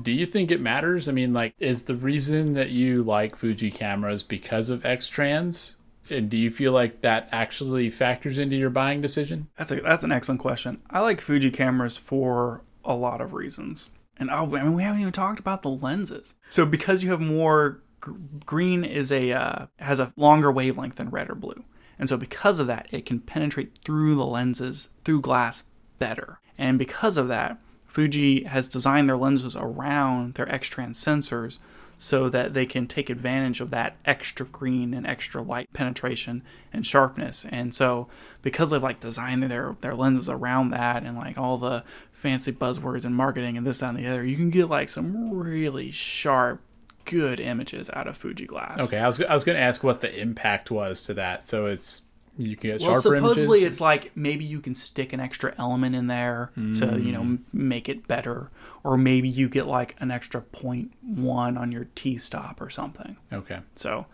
do you think it matters? I mean, like, is the reason that you like Fuji cameras because of X trans? And do you feel like that actually factors into your buying decision? That's a that's an excellent question. I like Fuji cameras for a lot of reasons, and oh, I mean, we haven't even talked about the lenses. So because you have more gr- green is a uh, has a longer wavelength than red or blue, and so because of that, it can penetrate through the lenses through glass better, and because of that, Fuji has designed their lenses around their X-trans sensors so that they can take advantage of that extra green and extra light penetration and sharpness. And so because they've like designed their their lenses around that and like all the fancy buzzwords and marketing and this that, and the other, you can get like some really sharp good images out of Fuji glass. Okay, I was I was going to ask what the impact was to that. So it's you can get Well, supposedly images. it's like maybe you can stick an extra element in there to you know mm. make it better, or maybe you get like an extra point one on your T stop or something. okay. So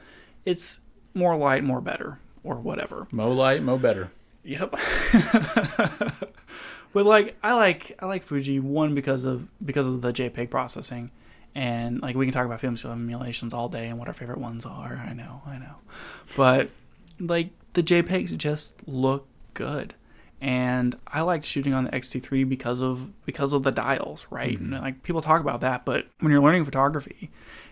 it's more light, more better, or whatever. Mo light, mo better. Yep. [laughs] but like I like I like Fuji one because of because of the JPEG processing. And like we can talk about film simulations all day and what our favorite ones are. I know, I know. But like the JPEGs just look good. And I liked shooting on the X-T3 because of because of the dials, right? And like people talk about that, but when you're learning photography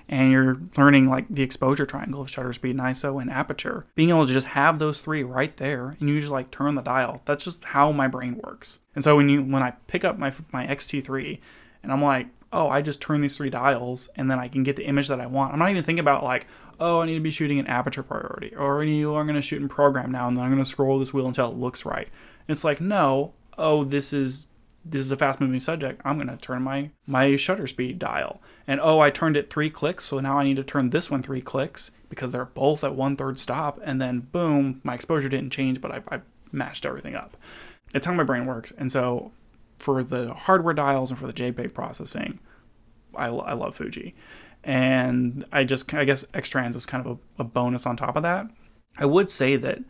and you're learning like the exposure triangle of shutter speed and ISO and aperture, being able to just have those three right there and you just like turn the dial. That's just how my brain works. And so when you when I pick up my my X-T3 and I'm like, oh, I just turn these three dials and then I can get the image that I want. I'm not even thinking about like, oh, I need to be shooting in aperture priority or I need, oh, I'm going to shoot in program now and then I'm going to scroll this wheel until it looks right. It's like, no, oh, this is this is a fast moving subject. I'm going to turn my my shutter speed dial. And oh, I turned it 3 clicks, so now I need to turn this one 3 clicks because they're both at one third stop and then boom, my exposure didn't change, but I, I mashed everything up. It's how my brain works. And so for the hardware dials and for the JPEG processing, I, I love Fuji. And I just, I guess X-Trans is kind of a, a bonus on top of that. I would say that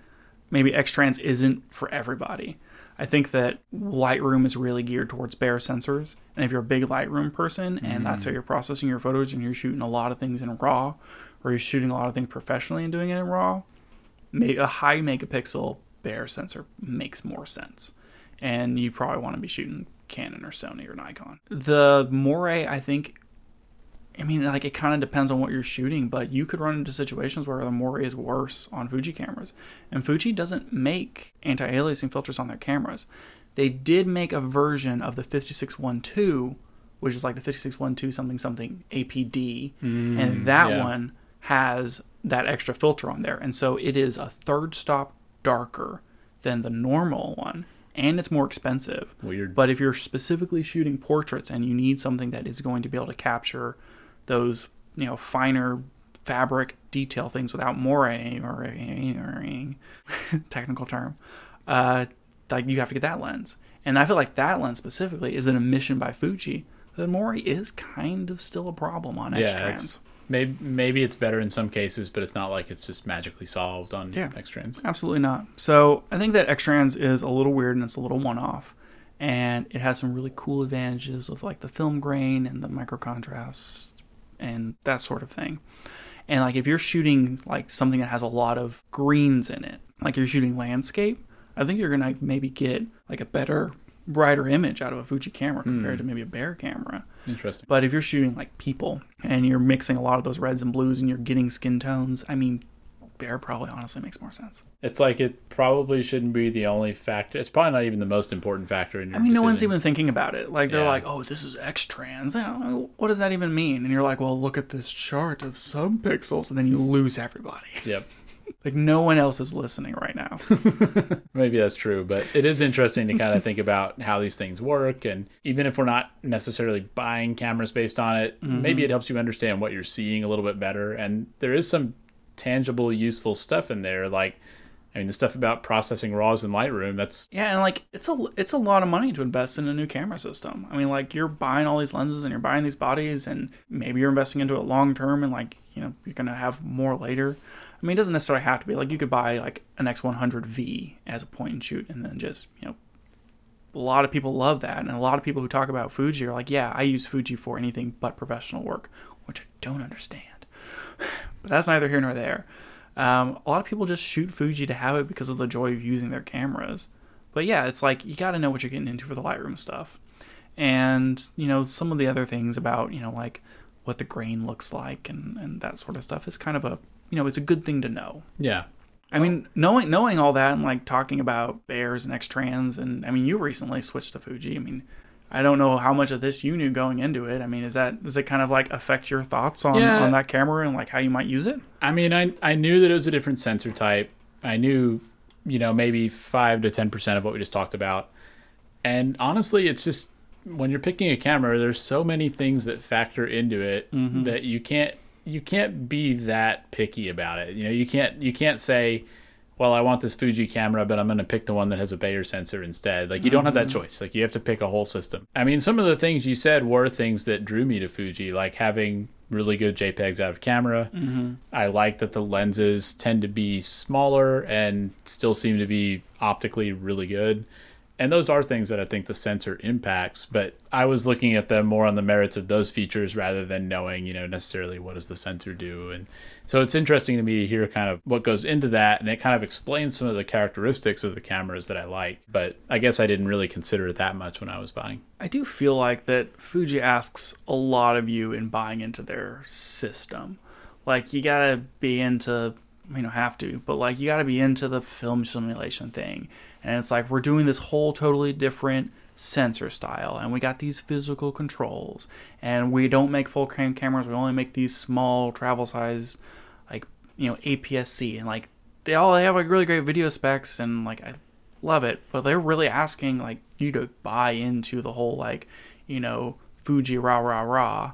maybe X-Trans isn't for everybody. I think that Lightroom is really geared towards Bayer sensors. And if you're a big Lightroom person and that's how mm. you're processing your photos and you're shooting a lot of things in RAW or you're shooting a lot of things professionally and doing it in RAW, may- a high megapixel Bayer sensor makes more sense. And you probably want to be shooting Canon or Sony or Nikon. The Moire, I think, I mean, like it kind of depends on what you're shooting, but you could run into situations where the Moire is worse on Fuji cameras. And Fuji doesn't make anti aliasing filters on their cameras. They did make a version of the 5612, which is like the 5612 something something APD, mm, and that yeah. one has that extra filter on there. And so it is a third stop darker than the normal one, and it's more expensive. Weird. But if you're specifically shooting portraits and you need something that is going to be able to capture those, you know, finer fabric detail things without moire or [laughs] technical term, uh, like you have to get that lens. And I feel like that lens specifically is an omission by Fuji. The moire is kind of still a problem on X yeah, trans. it's, maybe maybe it's better in some cases, but it's not like it's just magically solved on Yeah. X-Trans. Absolutely not. So I think that X-Trans is a little weird and it's a little one-off, and it has some really cool advantages with like the film grain and the micro contrast and that sort of thing. And like if you're shooting like something that has a lot of greens in it, like you're shooting landscape, I think you're gonna maybe get like a better, brighter image out of a Fuji camera hmm. compared to maybe a Bayer camera. Interesting. But if you're shooting like people and you're mixing a lot of those reds and blues and you're getting skin tones, I mean, Bayer probably honestly makes more sense. It's like it probably shouldn't be the only factor. It's probably not even the most important factor in your I mean, no one's even thinking about it. Like they're Yeah. like, "Oh, this is X trans." I don't know what does that even mean. And you're like, "Well, look at this chart of subpixels," and then you lose everybody. [laughs] Yep. like no one else is listening right now. [laughs] Maybe that's true, but it is interesting to kind of think about how these things work. And even if we're not necessarily buying cameras based on it, Mm-hmm. maybe it helps you understand what you're seeing a little bit better. And there is some tangible, useful stuff in there. Like, I mean, the stuff about processing RAWs in Lightroom, that's yeah, and like it's a it's a lot of money to invest in a new camera system. I mean, like you're buying all these lenses and you're buying these bodies, and maybe you're investing into it long term, and like you know you're gonna have more later. I mean, it doesn't necessarily have to be like you could buy like an X100V as a point and shoot, and then just you know a lot of people love that, and a lot of people who talk about Fuji are like, yeah, I use Fuji for anything but professional work, which I don't understand. But that's neither here nor there. Um, a lot of people just shoot Fuji to have it because of the joy of using their cameras. But yeah, it's like you got to know what you're getting into for the Lightroom stuff, and you know some of the other things about you know like what the grain looks like and and that sort of stuff is kind of a you know it's a good thing to know. yeah. I mean, knowing knowing all that and like talking about Bayers and X trans, and I mean, you recently switched to Fuji. I mean, I don't know how much of this you knew going into it. I mean, is that does it kind of like affect your thoughts on Yeah. on that camera and like how you might use it? I mean, I I knew that it was a different sensor type. I knew, you know, maybe five to ten percent of what we just talked about. And honestly, it's just when you're picking a camera, there's so many things that factor into it mm-hmm. that you can't you can't be that picky about it. You know, you can't you can't say, well, I want this Fuji camera, but I'm going to pick the one that has a Bayer sensor instead. Like you don't have that mm-hmm. choice. Like you have to pick a whole system. I mean, some of the things you said were things that drew me to Fuji, like having really good JPEGs out of camera. Mm-hmm. I like that the lenses tend to be smaller and still seem to be optically really good. And those are things that I think the sensor impacts, but I was looking at them more on the merits of those features rather than knowing, you know, necessarily what does the sensor do. And so it's interesting to me to hear kind of what goes into that, and it kind of explains some of the characteristics of the cameras that I like. But I guess I didn't really consider it that much when I was buying. I do feel like that Fuji asks a lot of you in buying into their system. Like you gotta be into you know have to, but like you gotta be into the film simulation thing. And it's like we're doing this whole totally different sensor style and we got these physical controls and we don't make full frame cameras, we only make these small travel size you know APS-C and like they all they have like really great video specs and like I love it, but they're really asking like you to buy into the whole like, you know, Fuji rah rah rah,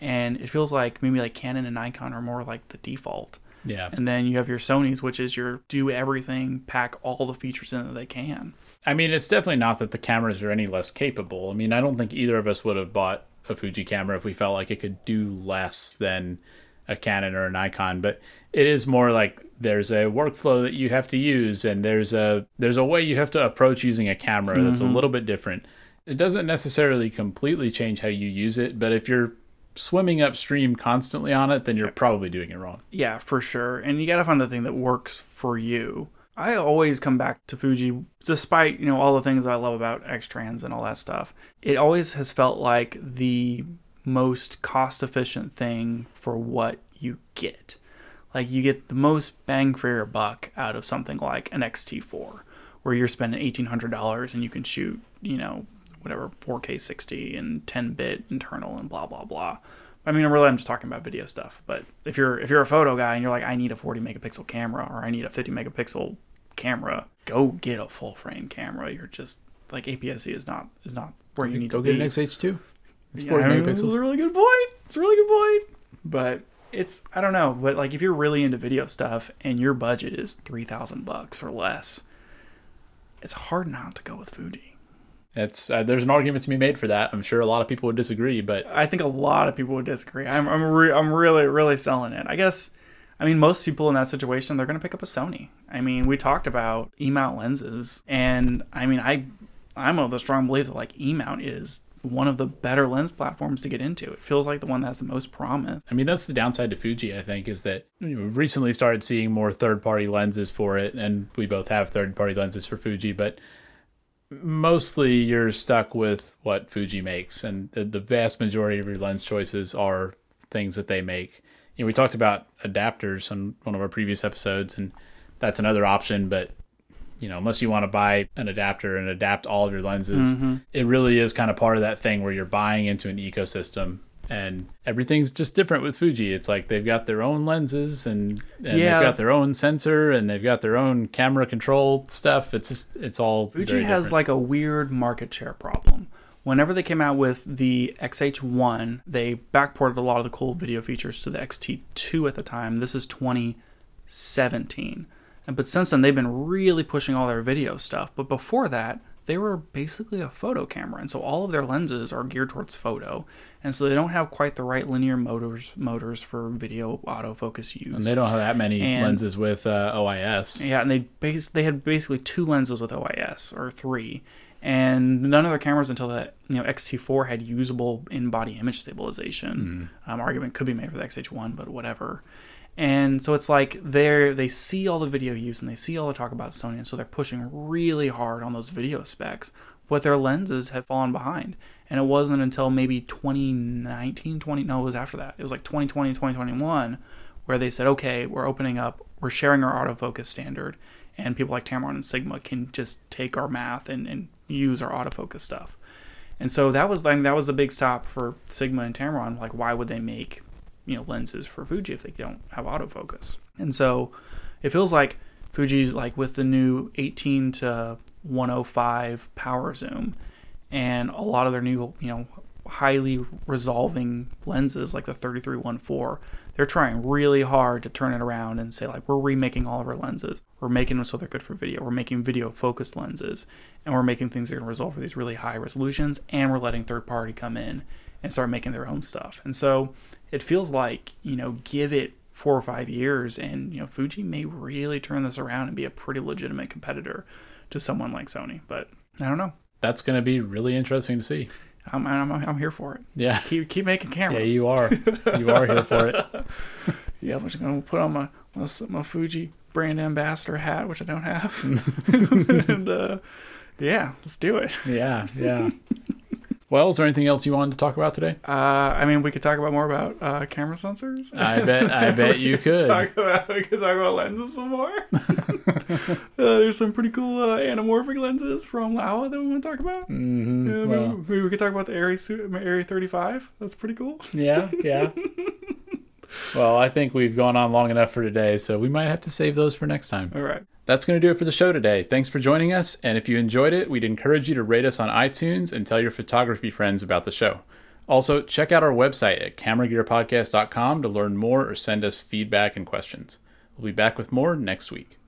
and it feels like maybe like Canon and Nikon are more like the default, Yeah. and then you have your Sony's, which is your do everything, pack all the features in that they can. I mean, it's definitely not that the cameras are any less capable. I mean, I don't think either of us would have bought a Fuji camera if we felt like it could do less than a Canon or a Nikon, but it is more like there's a workflow that you have to use and there's a there's a way you have to approach using a camera that's a mm-hmm. little bit different. It doesn't necessarily completely change how you use it, but if you're swimming upstream constantly on it, then you're probably doing it wrong. Yeah, for sure. And you got to find the thing that works for you. I always come back to Fuji, despite you know all the things I love about X Trans and all that stuff. It always has felt like the most cost efficient thing for what you get. Like you get the most bang for your buck out of something like an XT4, where you're spending eighteen hundred dollars and you can shoot, you know, whatever 4K 60 and 10 bit internal and blah blah blah. I mean, really, I'm just talking about video stuff. But if you're if you're a photo guy and you're like, I need a 40 megapixel camera or I need a 50 megapixel camera, go get a full frame camera. You're just like APS-C is not is not where you need to Go to get be. an XH2. It's Yeah, 40 It's a really good point. It's a really good point. But it's I don't know, but like if you're really into video stuff and your budget is three thousand bucks or less, it's hard not to go with Fuji. It's uh, there's an argument to be made for that. I'm sure a lot of people would disagree, but I think a lot of people would disagree. I'm I'm, re- I'm really really selling it. I guess. I mean, most people in that situation, they're going to pick up a Sony. I mean, we talked about E-mount lenses, and I mean, I I'm of the strong belief that like E-mount is one of the better lens platforms to get into. It feels like the one that has the most promise. I mean that's the downside to Fuji. I think is that we've recently started seeing more third-party lenses for it, and we both have third-party lenses for Fuji, but mostly you're stuck with what Fuji makes, and the, the vast majority of your lens choices are things that they make. You know, we talked about adapters on one of our previous episodes, and that's another option, but you know, unless you want to buy an adapter and adapt all of your lenses, mm-hmm. it really is kind of part of that thing where you're buying into an ecosystem and everything's just different with Fuji. It's like they've got their own lenses and, and Yeah. they've got their own sensor and they've got their own camera control stuff. It's just it's all Fuji has different. like a weird market share problem. Whenever they came out with the XH1, they backported a lot of the cool video features to the XT2 at the time. This is 2017. And but since then they've been really pushing all their video stuff. But before that, they were basically a photo camera, and so all of their lenses are geared towards photo, and so they don't have quite the right linear motors motors for video autofocus use. and they don't have that many And- lenses with uh, OIS. Yeah, and they base they had basically two lenses with OIS or three, and none of their cameras until that you know XT4 had usable in-body image stabilization. Um, argument could be made for the XH1, but whatever. And so it's like they they see all the video use and they see all the talk about Sony, and so they're pushing really hard on those video specs. But their lenses have fallen behind, and it wasn't until maybe 2019, 20 no, it was after that. It was like 2020, 2021, where they said, okay, we're opening up, we're sharing our autofocus standard, and people like Tamron and Sigma can just take our math and, and use our autofocus stuff. And so that was like that was the big stop for Sigma and Tamron. Like, why would they make you know lenses for Fuji if they don't have autofocus? And so it feels like Fuji's like with the new 18 to 105 power zoom, and a lot of their new you know highly resolving lenses like the 3314 they're trying really hard to turn it around and say like we're remaking all of our lenses. We're making them so they're good for video. We're making video focused lenses and we're making things that are going to resolve for these really high resolutions and we're letting third party come in and start making their own stuff. And so it feels like you know give it four or five years and you know fuji may really turn this around and be a pretty legitimate competitor to someone like sony but i don't know That's going to be really interesting to see. i'm, I'm, I'm here for it Yeah. keep, keep making cameras. Yeah, you are. You are here for it. [laughs] Yeah, I'm just gonna put on my my, my Fuji brand ambassador hat, which I don't have. [laughs] [laughs] and uh, yeah, let's do it. Yeah, yeah. Well, is there anything else you wanted to talk about today? Uh, I mean, we could talk about more about uh, camera sensors. I bet I [laughs] bet you could. talk about we could talk about lenses some more. [laughs] [laughs] uh, there's some pretty cool uh, anamorphic lenses from Laowa that we want to talk about. hmm Yeah, well, maybe, maybe we could talk about the su- Arri 35. That's pretty cool. yeah, yeah. Well, I think we've gone on long enough for today, so we might have to save those for next time. All right. That's going to do it for the show today. Thanks for joining us, and if you enjoyed it, we'd encourage you to rate us on iTunes and tell your photography friends about the show. Also, check out our website at cameragearpodcast.com to learn more or send us feedback and questions. We'll be back with more next week.